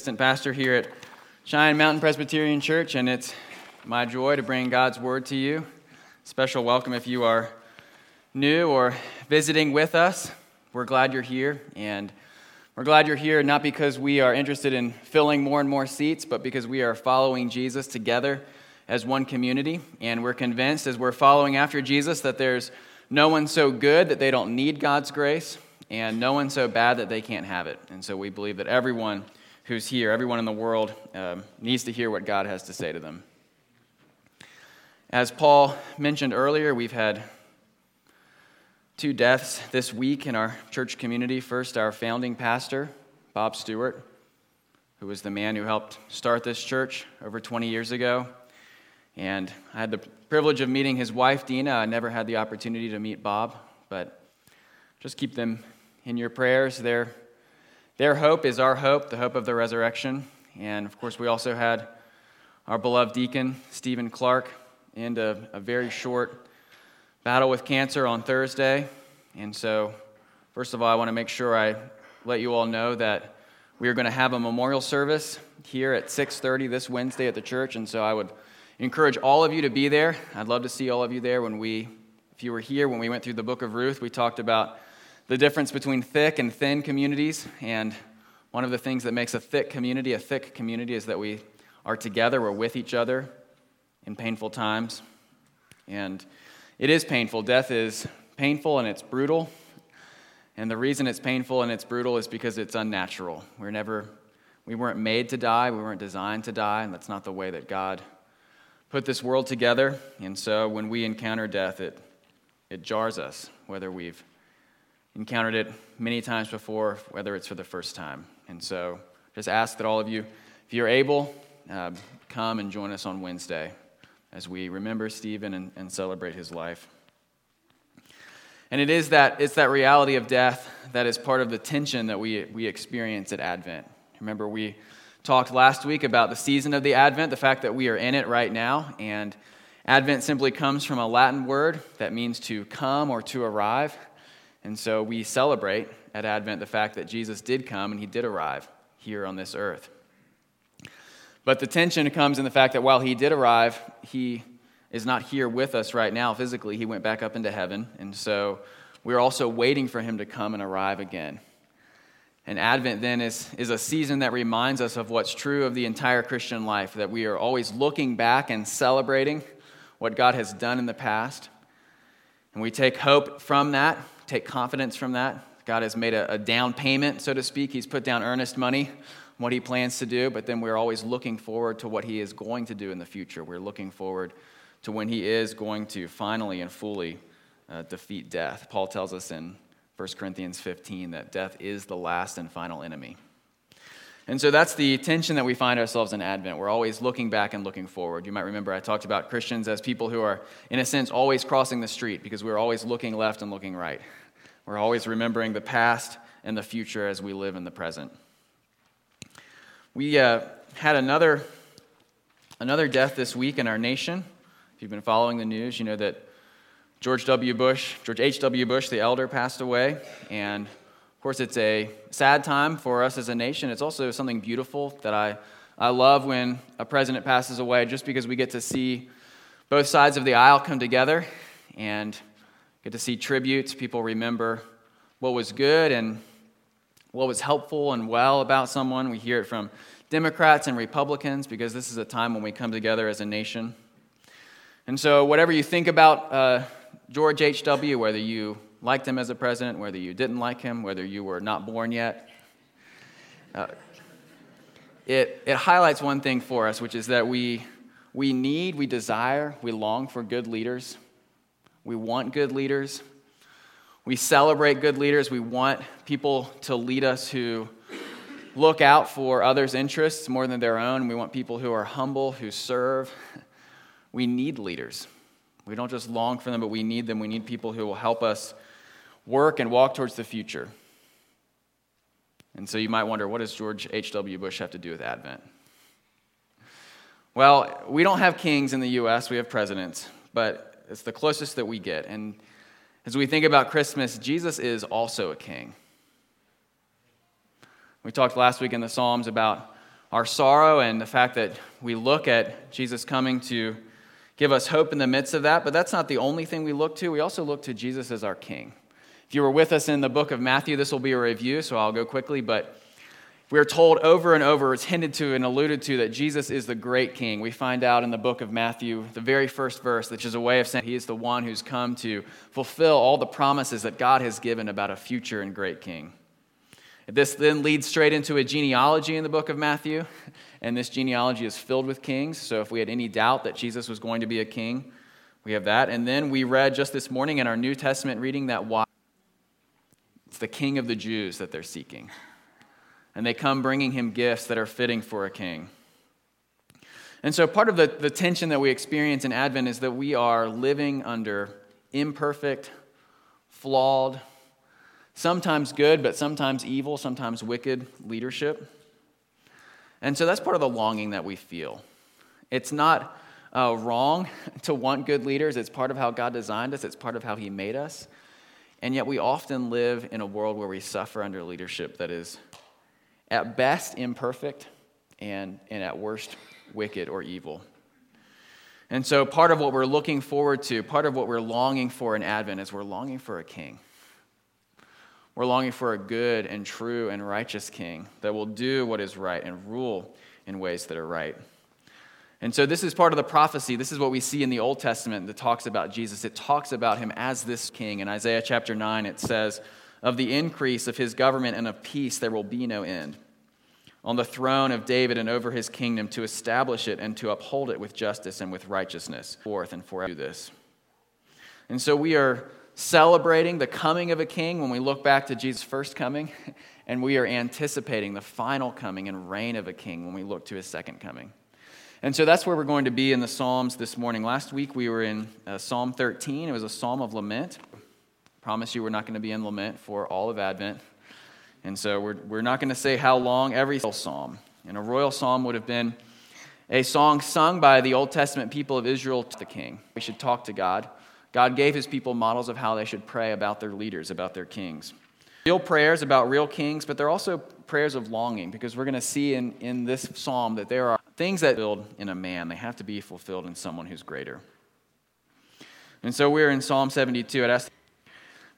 assistant pastor here at Cheyenne Mountain Presbyterian Church, and it's my joy to bring God's word to you. Special welcome if you are new or visiting with us. We're glad you're here, and we're glad you're here not because we are interested in filling more and more seats, but because we are following Jesus together as one community, and we're convinced as we're following after Jesus that there's no one so good that they don't need God's grace, and no one so bad that they can't have it. And so we believe that everyone who's here, everyone in the world, um, needs to hear what God has to say to them. As Paul mentioned earlier, we've had two deaths this week in our church community. First, our founding pastor, Bob Stewart, who was the man who helped start this church over 20 years ago. And I had the privilege of meeting his wife, Dina. I never had the opportunity to meet Bob, but just keep them in your prayers. They're their hope is our hope, the hope of the resurrection. And of course, we also had our beloved deacon, Stephen Clark, end a, a very short battle with cancer on Thursday. And so, first of all, I want to make sure I let you all know that we are going to have a memorial service here at 6:30 this Wednesday at the church, and so I would encourage all of you to be there. I'd love to see all of you there when we if you were here when we went through the book of Ruth, we talked about the difference between thick and thin communities. And one of the things that makes a thick community a thick community is that we are together, we're with each other in painful times. And it is painful. Death is painful and it's brutal. And the reason it's painful and it's brutal is because it's unnatural. We're never, we weren't made to die, we weren't designed to die, and that's not the way that God put this world together. And so when we encounter death, it, it jars us, whether we've encountered it many times before, whether it's for the first time. And so just ask that all of you, if you're able, uh, come and join us on Wednesday as we remember Stephen and, and celebrate his life. And it is that, it's that reality of death that is part of the tension that we, we experience at Advent. Remember, we talked last week about the season of the Advent, the fact that we are in it right now. And Advent simply comes from a Latin word that means to come or to arrive. And so we celebrate at Advent the fact that Jesus did come and he did arrive here on this earth. But the tension comes in the fact that while he did arrive, he is not here with us right now physically. He went back up into heaven. And so we're also waiting for him to come and arrive again. And Advent then is, is a season that reminds us of what's true of the entire Christian life, that we are always looking back and celebrating what God has done in the past. And we take hope from that take confidence from that. God has made a, a down payment, so to speak. He's put down earnest money, what He plans to do, but then we're always looking forward to what He is going to do in the future. We're looking forward to when He is going to finally and fully uh, defeat death. Paul tells us in 1 Corinthians 15 that death is the last and final enemy. And so that's the tension that we find ourselves in Advent. We're always looking back and looking forward. You might remember I talked about Christians as people who are, in a sense, always crossing the street because we're always looking left and looking right. We're always remembering the past and the future as we live in the present. We uh, had another, another death this week in our nation. If you've been following the news, you know that George W. Bush, George H.W. Bush, the elder, passed away. And of course, it's a sad time for us as a nation. It's also something beautiful that I, I love when a president passes away, just because we get to see both sides of the aisle come together and get to see tributes. People remember what was good and what was helpful and well about someone. We hear it from Democrats and Republicans because this is a time when we come together as a nation. And so, whatever you think about uh, George H.W., whether you liked him as a president, whether you didn't like him, whether you were not born yet, uh, it, it highlights one thing for us, which is that we, we need, we desire, we long for good leaders we want good leaders. We celebrate good leaders. We want people to lead us who look out for others' interests more than their own. We want people who are humble, who serve. We need leaders. We don't just long for them, but we need them. We need people who will help us work and walk towards the future. And so you might wonder what does George H.W. Bush have to do with Advent? Well, we don't have kings in the U.S., we have presidents. But it's the closest that we get. And as we think about Christmas, Jesus is also a king. We talked last week in the Psalms about our sorrow and the fact that we look at Jesus coming to give us hope in the midst of that. But that's not the only thing we look to. We also look to Jesus as our King. If you were with us in the book of Matthew, this will be a review, so I'll go quickly. But we're told over and over, it's hinted to and alluded to, that Jesus is the great king. We find out in the book of Matthew, the very first verse, which is a way of saying he is the one who's come to fulfill all the promises that God has given about a future and great king. This then leads straight into a genealogy in the book of Matthew, and this genealogy is filled with kings. So if we had any doubt that Jesus was going to be a king, we have that. And then we read just this morning in our New Testament reading that why it's the king of the Jews that they're seeking and they come bringing him gifts that are fitting for a king. And so, part of the, the tension that we experience in Advent is that we are living under imperfect, flawed, sometimes good, but sometimes evil, sometimes wicked leadership. And so, that's part of the longing that we feel. It's not uh, wrong to want good leaders, it's part of how God designed us, it's part of how He made us. And yet, we often live in a world where we suffer under leadership that is at best imperfect, and, and at worst wicked or evil. And so, part of what we're looking forward to, part of what we're longing for in Advent, is we're longing for a king. We're longing for a good and true and righteous king that will do what is right and rule in ways that are right. And so, this is part of the prophecy. This is what we see in the Old Testament that talks about Jesus. It talks about him as this king. In Isaiah chapter 9, it says, of the increase of his government and of peace there will be no end. On the throne of David and over his kingdom to establish it and to uphold it with justice and with righteousness, forth and forever. Do this. And so we are celebrating the coming of a king when we look back to Jesus' first coming, and we are anticipating the final coming and reign of a king when we look to his second coming. And so that's where we're going to be in the Psalms this morning. Last week we were in uh, Psalm 13. It was a psalm of lament. I Promise you, we're not going to be in lament for all of Advent. And so we're, we're not going to say how long every psalm. And a royal psalm would have been a song sung by the Old Testament people of Israel to the king. We should talk to God. God gave his people models of how they should pray about their leaders, about their kings. Real prayers about real kings, but they're also prayers of longing because we're going to see in, in this psalm that there are things that build in a man. They have to be fulfilled in someone who's greater. And so we're in Psalm 72. I'd ask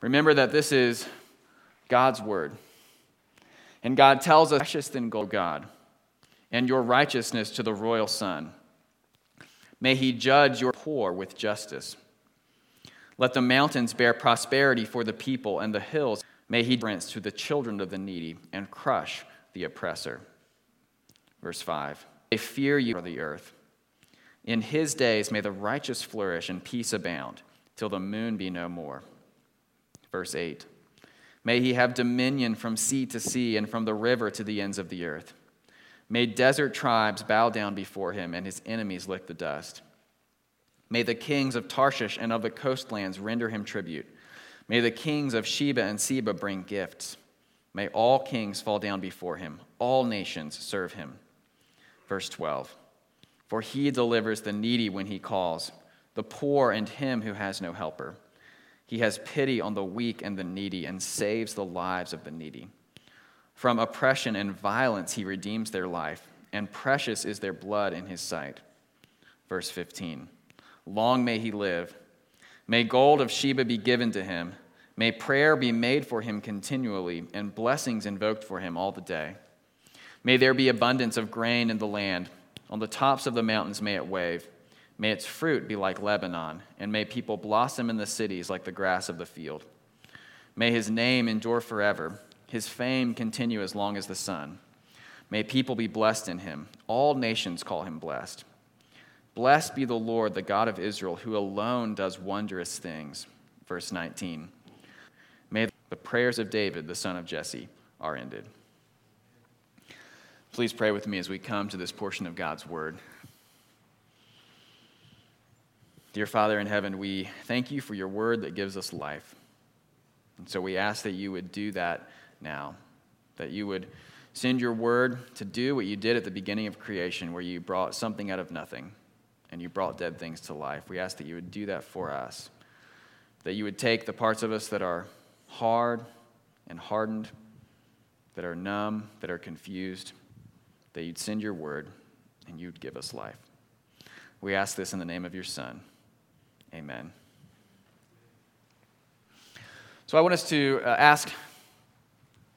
Remember that this is God's word. And God tells us, precious than gold, God, and your righteousness to the royal son. May he judge your poor with justice. Let the mountains bear prosperity for the people, and the hills may he prince to the children of the needy and crush the oppressor. Verse 5 They fear you, the earth. In his days may the righteous flourish and peace abound, till the moon be no more. Verse 8 May he have dominion from sea to sea and from the river to the ends of the earth. May desert tribes bow down before him and his enemies lick the dust. May the kings of Tarshish and of the coastlands render him tribute. May the kings of Sheba and Seba bring gifts. May all kings fall down before him, all nations serve him. Verse 12 For he delivers the needy when he calls, the poor and him who has no helper. He has pity on the weak and the needy and saves the lives of the needy. From oppression and violence, he redeems their life, and precious is their blood in his sight. Verse 15 Long may he live. May gold of Sheba be given to him. May prayer be made for him continually, and blessings invoked for him all the day. May there be abundance of grain in the land. On the tops of the mountains may it wave. May its fruit be like Lebanon, and may people blossom in the cities like the grass of the field. May his name endure forever, his fame continue as long as the sun. May people be blessed in him. All nations call him blessed. Blessed be the Lord, the God of Israel, who alone does wondrous things. Verse 19. May the prayers of David, the son of Jesse, are ended. Please pray with me as we come to this portion of God's word. Dear Father in heaven, we thank you for your word that gives us life. And so we ask that you would do that now, that you would send your word to do what you did at the beginning of creation, where you brought something out of nothing and you brought dead things to life. We ask that you would do that for us, that you would take the parts of us that are hard and hardened, that are numb, that are confused, that you'd send your word and you'd give us life. We ask this in the name of your Son. Amen. So I want us to uh, ask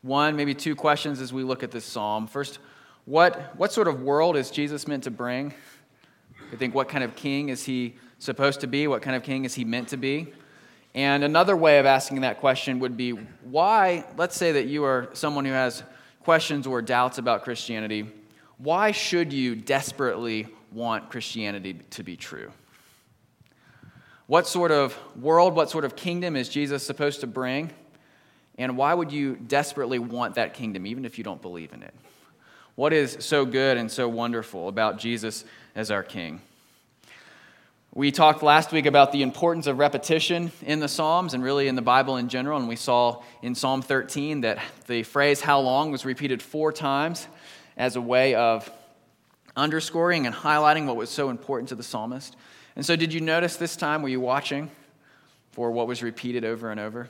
one, maybe two questions as we look at this psalm. First, what, what sort of world is Jesus meant to bring? I think what kind of king is he supposed to be? What kind of king is he meant to be? And another way of asking that question would be why, let's say that you are someone who has questions or doubts about Christianity, why should you desperately want Christianity to be true? What sort of world, what sort of kingdom is Jesus supposed to bring? And why would you desperately want that kingdom, even if you don't believe in it? What is so good and so wonderful about Jesus as our King? We talked last week about the importance of repetition in the Psalms and really in the Bible in general, and we saw in Psalm 13 that the phrase how long was repeated four times as a way of underscoring and highlighting what was so important to the psalmist. And so, did you notice this time? Were you watching for what was repeated over and over?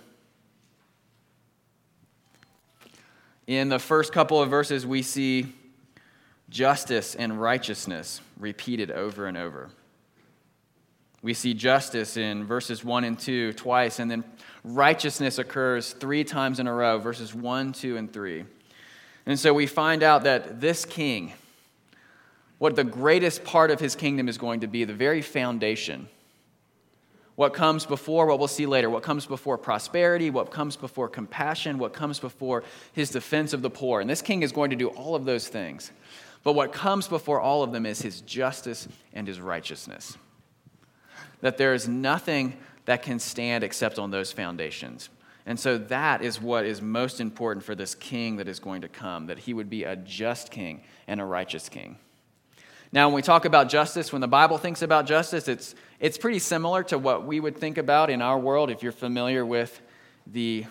In the first couple of verses, we see justice and righteousness repeated over and over. We see justice in verses 1 and 2 twice, and then righteousness occurs three times in a row, verses 1, 2, and 3. And so we find out that this king, what the greatest part of his kingdom is going to be, the very foundation, what comes before, what we'll see later, what comes before prosperity, what comes before compassion, what comes before his defense of the poor. And this king is going to do all of those things. But what comes before all of them is his justice and his righteousness. That there is nothing that can stand except on those foundations. And so that is what is most important for this king that is going to come, that he would be a just king and a righteous king. Now, when we talk about justice, when the Bible thinks about justice, it's, it's pretty similar to what we would think about in our world. If you're familiar with the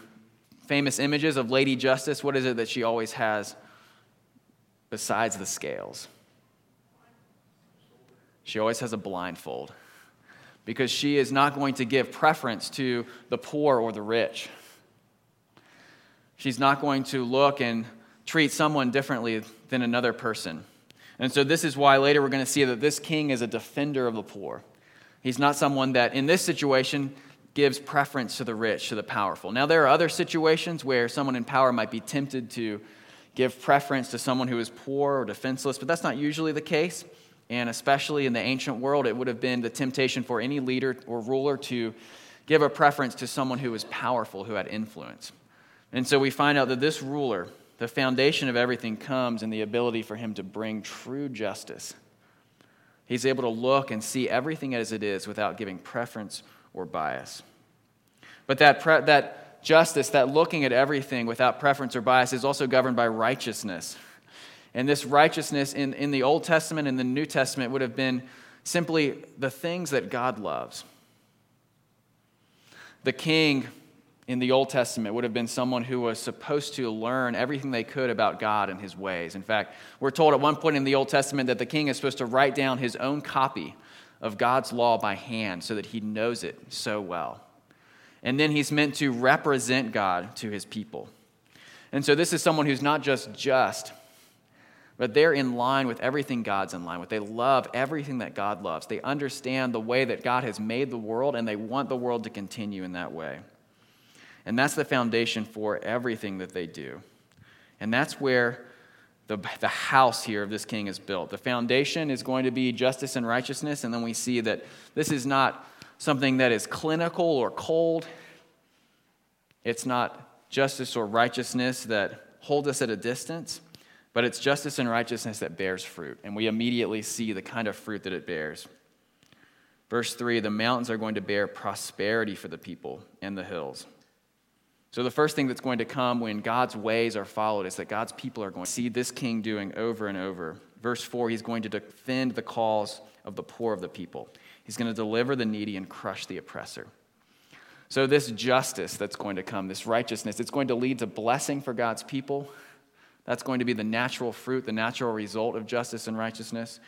famous images of Lady Justice, what is it that she always has besides the scales? She always has a blindfold because she is not going to give preference to the poor or the rich. She's not going to look and treat someone differently than another person. And so, this is why later we're going to see that this king is a defender of the poor. He's not someone that, in this situation, gives preference to the rich, to the powerful. Now, there are other situations where someone in power might be tempted to give preference to someone who is poor or defenseless, but that's not usually the case. And especially in the ancient world, it would have been the temptation for any leader or ruler to give a preference to someone who was powerful, who had influence. And so we find out that this ruler, the foundation of everything comes in the ability for him to bring true justice. He's able to look and see everything as it is without giving preference or bias. But that, pre- that justice, that looking at everything without preference or bias, is also governed by righteousness. And this righteousness in, in the Old Testament and the New Testament would have been simply the things that God loves. The king in the Old Testament would have been someone who was supposed to learn everything they could about God and his ways. In fact, we're told at one point in the Old Testament that the king is supposed to write down his own copy of God's law by hand so that he knows it so well. And then he's meant to represent God to his people. And so this is someone who's not just just, but they're in line with everything God's in line with. They love everything that God loves. They understand the way that God has made the world, and they want the world to continue in that way. And that's the foundation for everything that they do. And that's where the, the house here of this king is built. The foundation is going to be justice and righteousness. And then we see that this is not something that is clinical or cold, it's not justice or righteousness that hold us at a distance, but it's justice and righteousness that bears fruit. And we immediately see the kind of fruit that it bears. Verse 3 the mountains are going to bear prosperity for the people, and the hills. So, the first thing that's going to come when God's ways are followed is that God's people are going to see this king doing over and over. Verse 4 he's going to defend the cause of the poor of the people, he's going to deliver the needy and crush the oppressor. So, this justice that's going to come, this righteousness, it's going to lead to blessing for God's people. That's going to be the natural fruit, the natural result of justice and righteousness.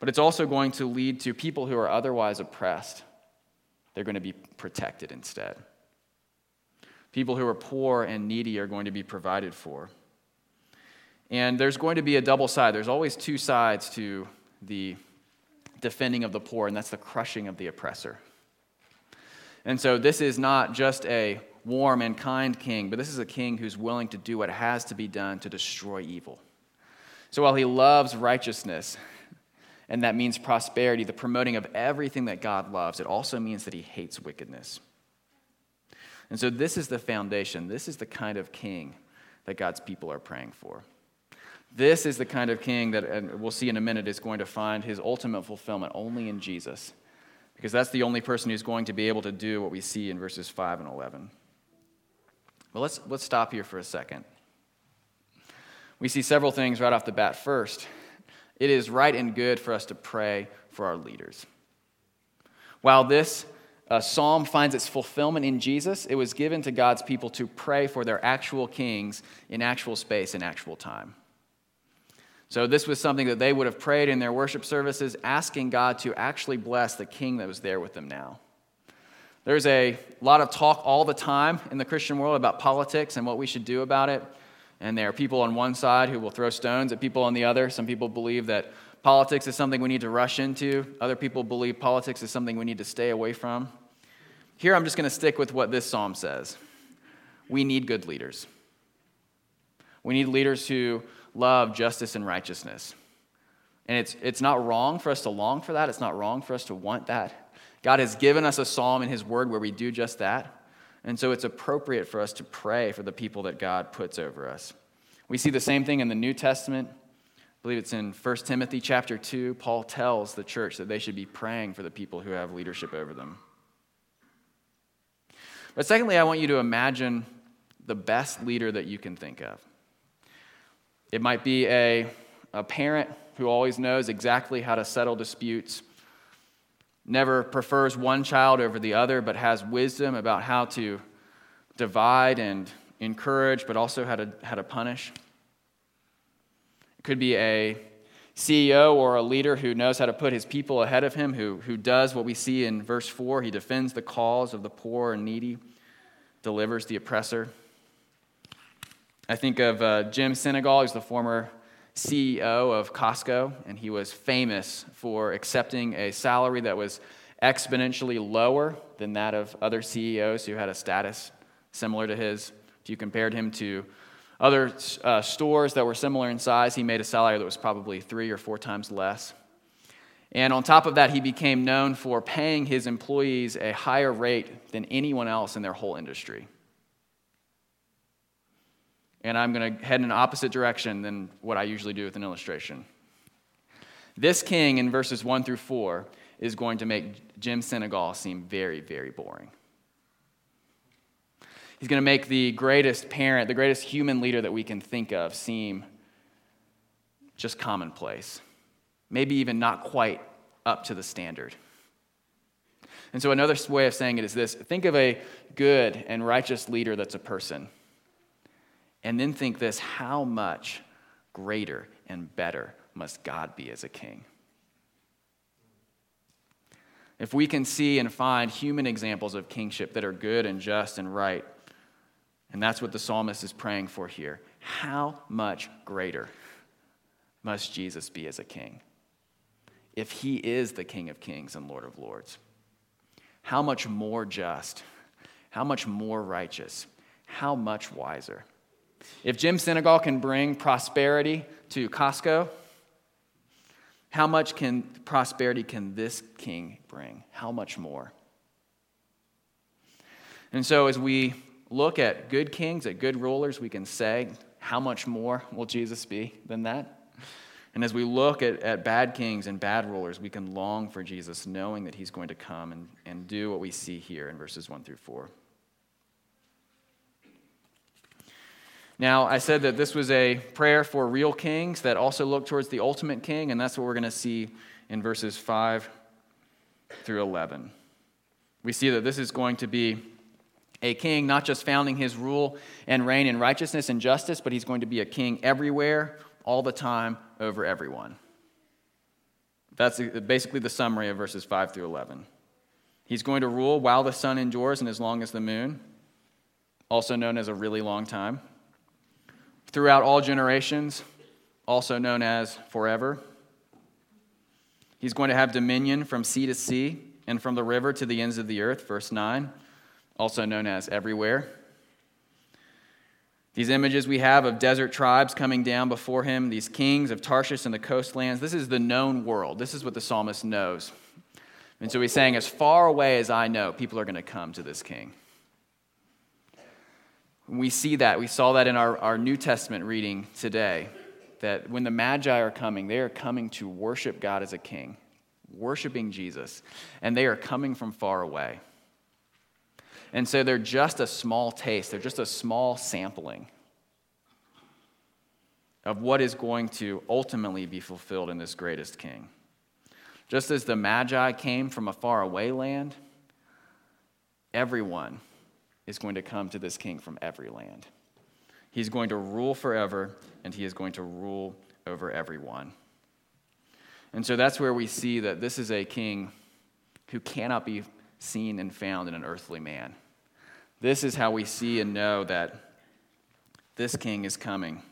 But it's also going to lead to people who are otherwise oppressed. They're going to be protected instead. People who are poor and needy are going to be provided for. And there's going to be a double side. There's always two sides to the defending of the poor, and that's the crushing of the oppressor. And so this is not just a warm and kind king, but this is a king who's willing to do what has to be done to destroy evil. So while he loves righteousness, and that means prosperity, the promoting of everything that God loves, it also means that he hates wickedness. And so this is the foundation. This is the kind of king that God's people are praying for. This is the kind of king that, we'll see in a minute, is going to find his ultimate fulfillment only in Jesus, because that's the only person who's going to be able to do what we see in verses 5 and 11. But let's, let's stop here for a second. We see several things right off the bat. First, it is right and good for us to pray for our leaders. While this uh, psalm finds its fulfillment in Jesus, it was given to God's people to pray for their actual kings in actual space and actual time. So, this was something that they would have prayed in their worship services, asking God to actually bless the king that was there with them now. There's a lot of talk all the time in the Christian world about politics and what we should do about it. And there are people on one side who will throw stones at people on the other. Some people believe that politics is something we need to rush into, other people believe politics is something we need to stay away from. Here, I'm just going to stick with what this psalm says we need good leaders. We need leaders who love justice and righteousness. And it's, it's not wrong for us to long for that. It's not wrong for us to want that. God has given us a psalm in His Word where we do just that. And so it's appropriate for us to pray for the people that God puts over us. We see the same thing in the New Testament. I believe it's in 1 Timothy chapter 2. Paul tells the church that they should be praying for the people who have leadership over them. But secondly, I want you to imagine the best leader that you can think of. It might be a, a parent who always knows exactly how to settle disputes, never prefers one child over the other, but has wisdom about how to divide and encourage, but also how to, how to punish. Could be a CEO or a leader who knows how to put his people ahead of him, who, who does what we see in verse 4. He defends the cause of the poor and needy, delivers the oppressor. I think of uh, Jim Sinegal, he's the former CEO of Costco, and he was famous for accepting a salary that was exponentially lower than that of other CEOs who had a status similar to his. If you compared him to other uh, stores that were similar in size, he made a salary that was probably three or four times less. And on top of that, he became known for paying his employees a higher rate than anyone else in their whole industry and I'm going to head in an opposite direction than what I usually do with an illustration. This king in verses 1 through 4 is going to make Jim Sinegal seem very, very boring. He's going to make the greatest parent, the greatest human leader that we can think of, seem just commonplace. Maybe even not quite up to the standard. And so, another way of saying it is this think of a good and righteous leader that's a person. And then think this how much greater and better must God be as a king? If we can see and find human examples of kingship that are good and just and right, and that's what the psalmist is praying for here, how much greater must Jesus be as a king? If he is the King of kings and Lord of lords, how much more just, how much more righteous, how much wiser? If Jim Sinegal can bring prosperity to Costco, how much can prosperity can this king bring? How much more? And so as we look at good kings, at good rulers, we can say, how much more will Jesus be than that? And as we look at, at bad kings and bad rulers, we can long for Jesus, knowing that he's going to come and, and do what we see here in verses 1 through 4. Now, I said that this was a prayer for real kings that also look towards the ultimate king, and that's what we're going to see in verses 5 through 11. We see that this is going to be a king not just founding his rule and reign in righteousness and justice, but he's going to be a king everywhere, all the time, over everyone. That's basically the summary of verses 5 through 11. He's going to rule while the sun endures and as long as the moon, also known as a really long time throughout all generations, also known as forever. He's going to have dominion from sea to sea and from the river to the ends of the earth, verse 9, also known as everywhere. These images we have of desert tribes coming down before him, these kings of Tarshish and the coastlands, this is the known world. This is what the psalmist knows. And so he's saying, as far away as I know, people are going to come to this king. We see that. We saw that in our, our New Testament reading today. That when the Magi are coming, they are coming to worship God as a king, worshiping Jesus, and they are coming from far away. And so they're just a small taste, they're just a small sampling of what is going to ultimately be fulfilled in this greatest king. Just as the Magi came from a faraway land, everyone is going to come to this king from every land. He's going to rule forever, and he is going to rule over everyone. And so that's where we see that this is a king who cannot be seen and found in an earthly man. This is how we see and know that this king is coming.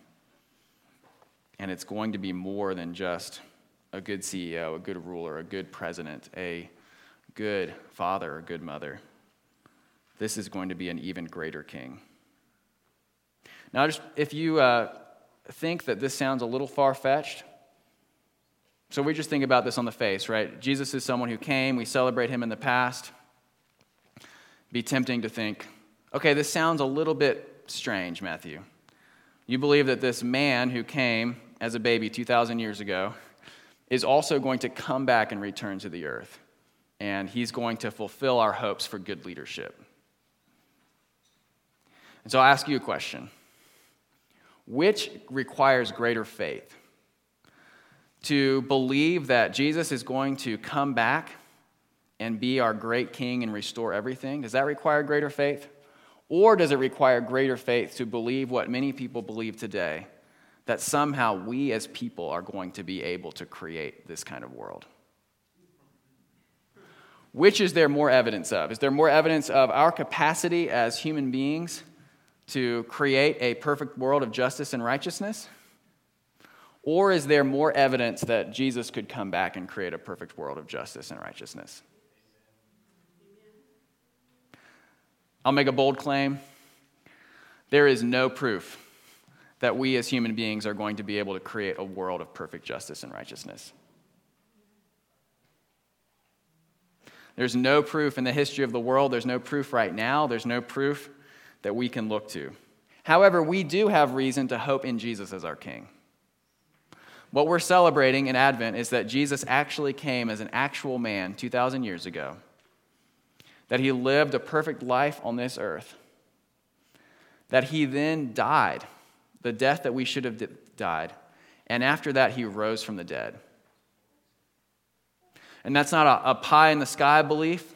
And it's going to be more than just a good CEO, a good ruler, a good president, a good father, a good mother. This is going to be an even greater king. Now, just if you uh, think that this sounds a little far fetched, so we just think about this on the face, right? Jesus is someone who came, we celebrate him in the past. Be tempting to think, Okay, this sounds a little bit strange, Matthew. You believe that this man who came as a baby 2,000 years ago is also going to come back and return to the earth, and he's going to fulfill our hopes for good leadership. And so I ask you a question Which requires greater faith? To believe that Jesus is going to come back and be our great king and restore everything? Does that require greater faith? Or does it require greater faith to believe what many people believe today that somehow we as people are going to be able to create this kind of world? Which is there more evidence of? Is there more evidence of our capacity as human beings to create a perfect world of justice and righteousness? Or is there more evidence that Jesus could come back and create a perfect world of justice and righteousness? I'll make a bold claim. There is no proof that we as human beings are going to be able to create a world of perfect justice and righteousness. There's no proof in the history of the world. There's no proof right now. There's no proof that we can look to. However, we do have reason to hope in Jesus as our King. What we're celebrating in Advent is that Jesus actually came as an actual man 2,000 years ago that he lived a perfect life on this earth, that he then died, the death that we should have died, and after that, he rose from the dead. And that's not a, a pie in the sky belief.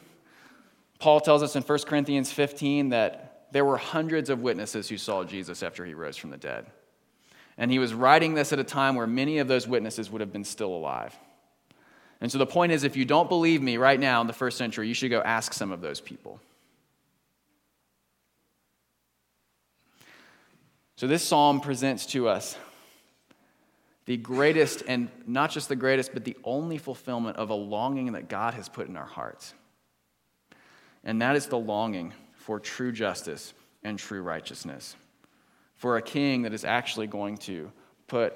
Paul tells us in 1 Corinthians 15 that there were hundreds of witnesses who saw Jesus after he rose from the dead. And he was writing this at a time where many of those witnesses would have been still alive. And so the point is if you don't believe me right now in the first century, you should go ask some of those people. So this psalm presents to us the greatest, and not just the greatest, but the only fulfillment of a longing that God has put in our hearts. And that is the longing for true justice and true righteousness, for a king that is actually going to put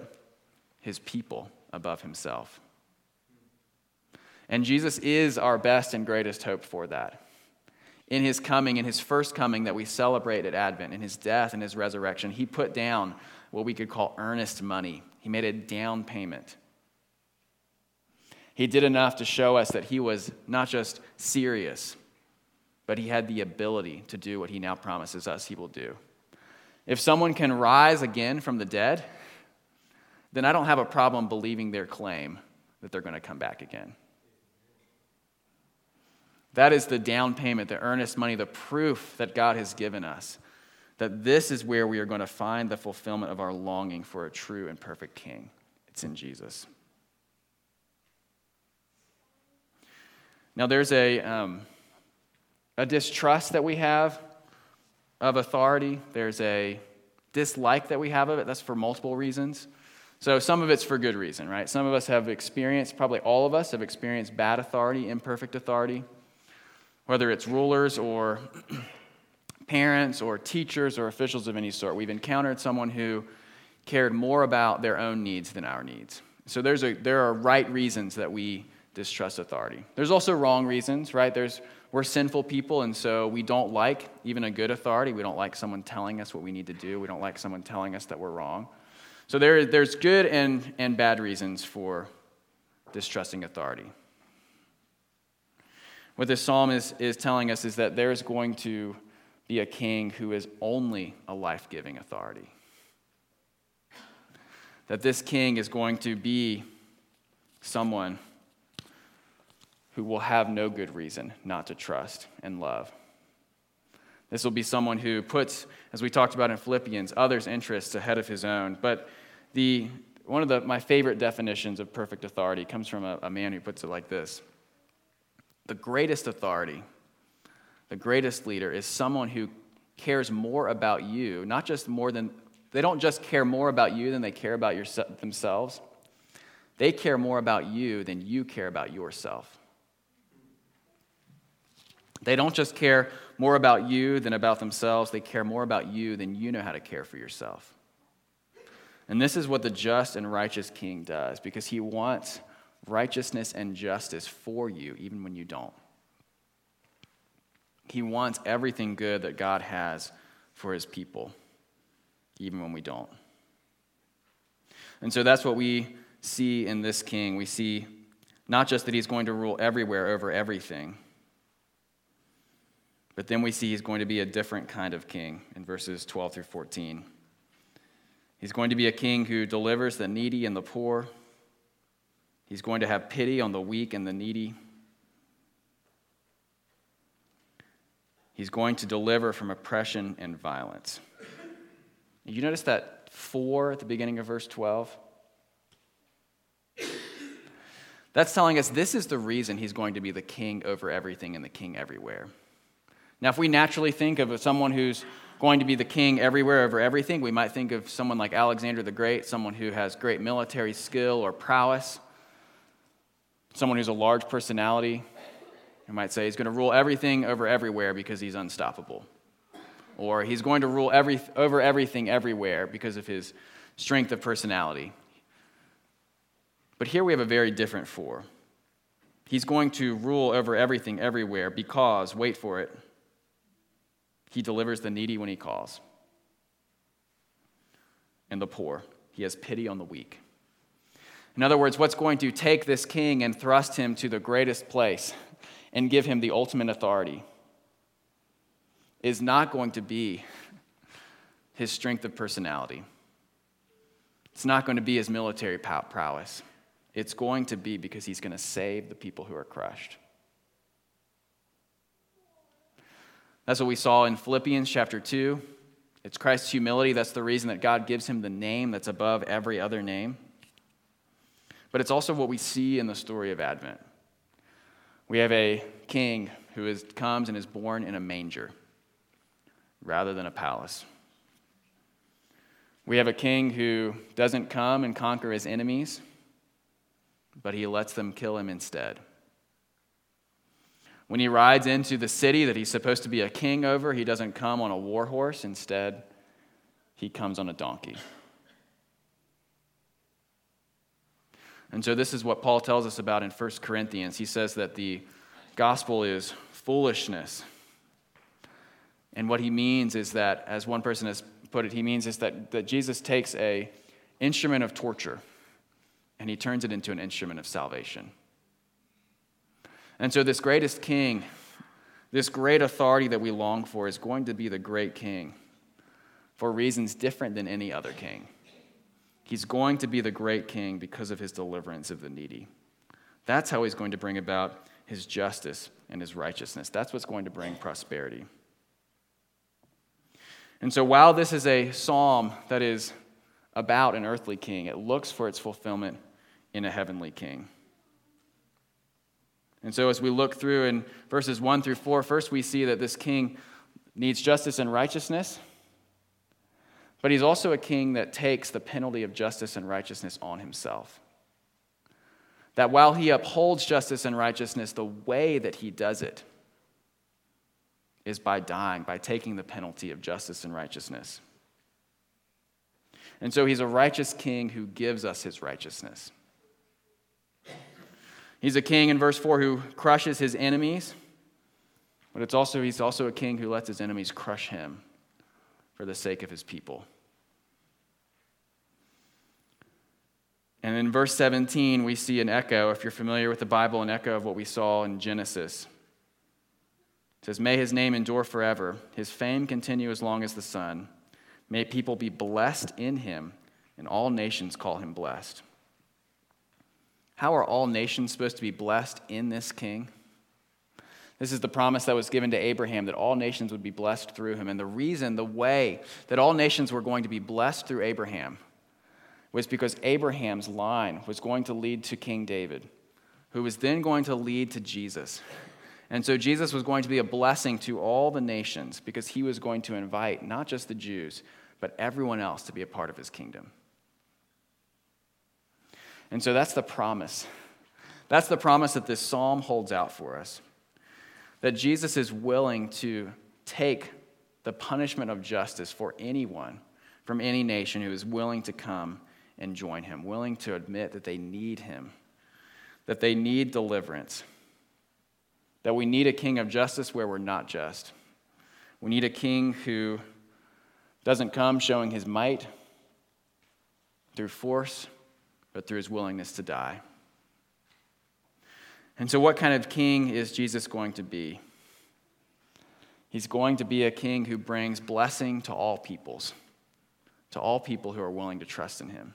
his people above himself. And Jesus is our best and greatest hope for that. In his coming, in his first coming that we celebrate at Advent, in his death and his resurrection, he put down what we could call earnest money. He made a down payment. He did enough to show us that he was not just serious, but he had the ability to do what he now promises us he will do. If someone can rise again from the dead, then I don't have a problem believing their claim that they're going to come back again. That is the down payment, the earnest money, the proof that God has given us that this is where we are going to find the fulfillment of our longing for a true and perfect King. It's in Jesus. Now, there's a, um, a distrust that we have of authority, there's a dislike that we have of it. That's for multiple reasons. So some of it's for good reason, right? Some of us have experienced, probably all of us have experienced bad authority, imperfect authority, whether it's rulers or parents or teachers or officials of any sort. We've encountered someone who cared more about their own needs than our needs. So there's a, there are right reasons that we distrust authority. There's also wrong reasons, right? There's, we're sinful people, and so we don't like even a good authority. We don't like someone telling us what we need to do. We don't like someone telling us that we're wrong. So there, there's good and, and bad reasons for distrusting authority. What this psalm is, is telling us is that there's going to be a king who is only a life giving authority. That this king is going to be someone who will have no good reason not to trust and love. This will be someone who puts, as we talked about in Philippians, others' interests ahead of his own. But the, one of the, my favorite definitions of perfect authority comes from a, a man who puts it like this The greatest authority, the greatest leader, is someone who cares more about you, not just more than, they don't just care more about you than they care about your, themselves. They care more about you than you care about yourself. They don't just care more about you than about themselves, they care more about you than you know how to care for yourself. And this is what the just and righteous king does because he wants righteousness and justice for you even when you don't. He wants everything good that God has for his people, even when we don't. And so that's what we see in this king. We see not just that he's going to rule everywhere over everything but then we see he's going to be a different kind of king in verses 12 through 14. He's going to be a king who delivers the needy and the poor. He's going to have pity on the weak and the needy. He's going to deliver from oppression and violence. You notice that four at the beginning of verse 12? That's telling us this is the reason he's going to be the king over everything and the king everywhere. Now, if we naturally think of someone who's going to be the king everywhere over everything, we might think of someone like Alexander the Great, someone who has great military skill or prowess, someone who's a large personality. You might say he's going to rule everything over everywhere because he's unstoppable. Or he's going to rule every, over everything everywhere because of his strength of personality. But here we have a very different four. He's going to rule over everything everywhere because, wait for it, he delivers the needy when he calls, and the poor. He has pity on the weak. In other words, what's going to take this king and thrust him to the greatest place and give him the ultimate authority is not going to be his strength of personality. It's not going to be his military prowess. It's going to be because he's going to save the people who are crushed. That's what we saw in Philippians chapter 2. It's Christ's humility. That's the reason that God gives him the name that's above every other name. But it's also what we see in the story of Advent. We have a king who is, comes and is born in a manger rather than a palace. We have a king who doesn't come and conquer his enemies, but he lets them kill him instead. When he rides into the city that he's supposed to be a king over, he doesn't come on a war horse. Instead, he comes on a donkey. And so, this is what Paul tells us about in 1 Corinthians. He says that the gospel is foolishness. And what he means is that, as one person has put it, he means is that, that Jesus takes a instrument of torture and he turns it into an instrument of salvation. And so, this greatest king, this great authority that we long for, is going to be the great king for reasons different than any other king. He's going to be the great king because of his deliverance of the needy. That's how he's going to bring about his justice and his righteousness. That's what's going to bring prosperity. And so, while this is a psalm that is about an earthly king, it looks for its fulfillment in a heavenly king. And so, as we look through in verses 1 through 4, first we see that this king needs justice and righteousness. But he's also a king that takes the penalty of justice and righteousness on himself. That while he upholds justice and righteousness, the way that he does it is by dying, by taking the penalty of justice and righteousness. And so he's a righteous king who gives us his righteousness. He's a king in verse 4 who crushes his enemies, but it's also, he's also a king who lets his enemies crush him for the sake of his people. And in verse 17, we see an echo, if you're familiar with the Bible, an echo of what we saw in Genesis. It says, May his name endure forever, his fame continue as long as the sun. May people be blessed in him, and all nations call him blessed. How are all nations supposed to be blessed in this king? This is the promise that was given to Abraham that all nations would be blessed through him. And the reason, the way that all nations were going to be blessed through Abraham was because Abraham's line was going to lead to King David, who was then going to lead to Jesus. And so Jesus was going to be a blessing to all the nations because he was going to invite not just the Jews, but everyone else to be a part of his kingdom. And so that's the promise. That's the promise that this psalm holds out for us. That Jesus is willing to take the punishment of justice for anyone from any nation who is willing to come and join him, willing to admit that they need him, that they need deliverance, that we need a king of justice where we're not just. We need a king who doesn't come showing his might through force, but through his willingness to die. And so, what kind of king is Jesus going to be? He's going to be a king who brings blessing to all peoples, to all people who are willing to trust in him.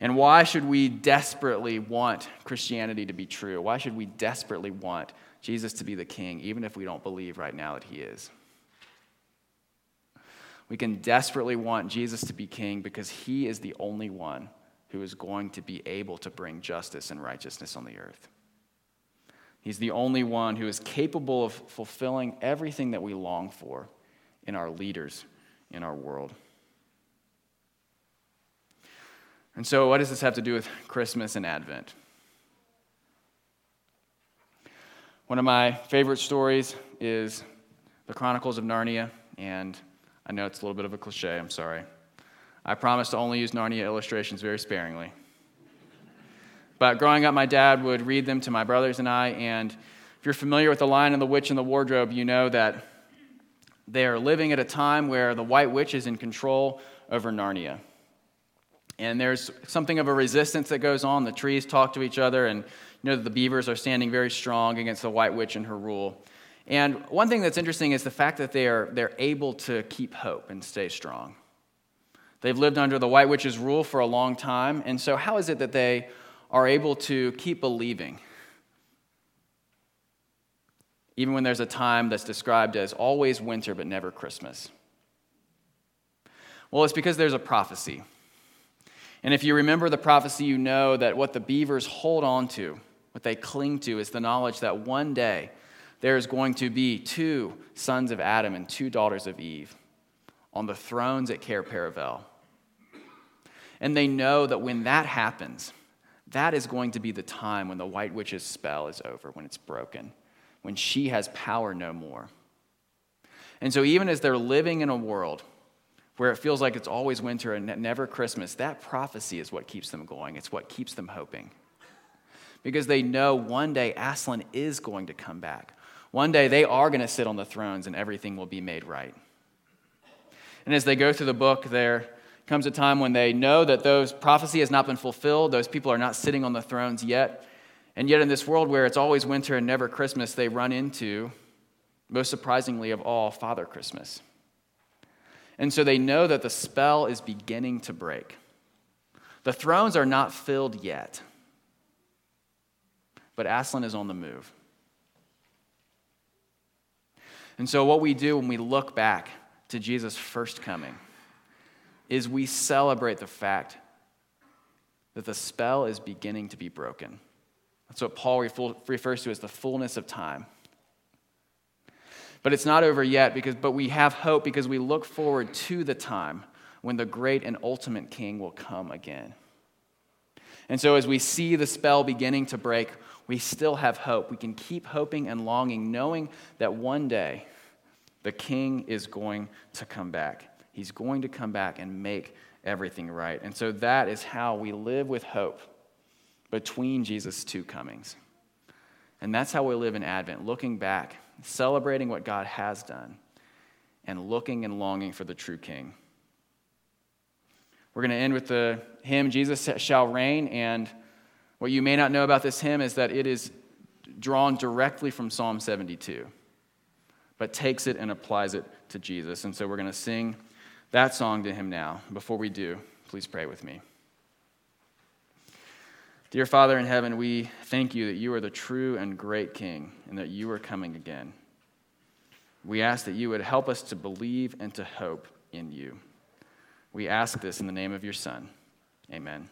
And why should we desperately want Christianity to be true? Why should we desperately want Jesus to be the king, even if we don't believe right now that he is? We can desperately want Jesus to be king because he is the only one who is going to be able to bring justice and righteousness on the earth. He's the only one who is capable of fulfilling everything that we long for in our leaders in our world. And so, what does this have to do with Christmas and Advent? One of my favorite stories is the Chronicles of Narnia, and I know it's a little bit of a cliche, I'm sorry. I promise to only use Narnia illustrations very sparingly. But growing up, my dad would read them to my brothers and I, and if you're familiar with The Lion and the Witch and the Wardrobe, you know that they are living at a time where the White Witch is in control over Narnia. And there's something of a resistance that goes on. The trees talk to each other, and you know that the beavers are standing very strong against the White Witch and her rule. And one thing that's interesting is the fact that they are they're able to keep hope and stay strong. They've lived under the White Witch's rule for a long time, and so how is it that they are able to keep believing? Even when there's a time that's described as always winter but never Christmas. Well, it's because there's a prophecy. And if you remember the prophecy, you know that what the beavers hold on to, what they cling to, is the knowledge that one day there is going to be two sons of Adam and two daughters of Eve on the thrones at Cair Paravel. And they know that when that happens, that is going to be the time when the White Witch's spell is over, when it's broken, when she has power no more. And so, even as they're living in a world where it feels like it's always winter and never Christmas, that prophecy is what keeps them going. It's what keeps them hoping. Because they know one day Aslan is going to come back. One day they are going to sit on the thrones and everything will be made right. And as they go through the book, there comes a time when they know that those prophecy has not been fulfilled. Those people are not sitting on the thrones yet. And yet, in this world where it's always winter and never Christmas, they run into, most surprisingly of all, Father Christmas. And so they know that the spell is beginning to break. The thrones are not filled yet, but Aslan is on the move. And so, what we do when we look back to Jesus' first coming is we celebrate the fact that the spell is beginning to be broken. That's what Paul refers to as the fullness of time. But it's not over yet because but we have hope because we look forward to the time when the great and ultimate king will come again. And so as we see the spell beginning to break, we still have hope. We can keep hoping and longing knowing that one day the king is going to come back. He's going to come back and make everything right. And so that is how we live with hope between Jesus' two comings. And that's how we live in Advent, looking back, celebrating what God has done, and looking and longing for the true King. We're going to end with the hymn, Jesus Shall Reign. And what you may not know about this hymn is that it is drawn directly from Psalm 72, but takes it and applies it to Jesus. And so we're going to sing that song to him now. Before we do, please pray with me. Dear Father in heaven, we thank you that you are the true and great King and that you are coming again. We ask that you would help us to believe and to hope in you. We ask this in the name of your Son. Amen.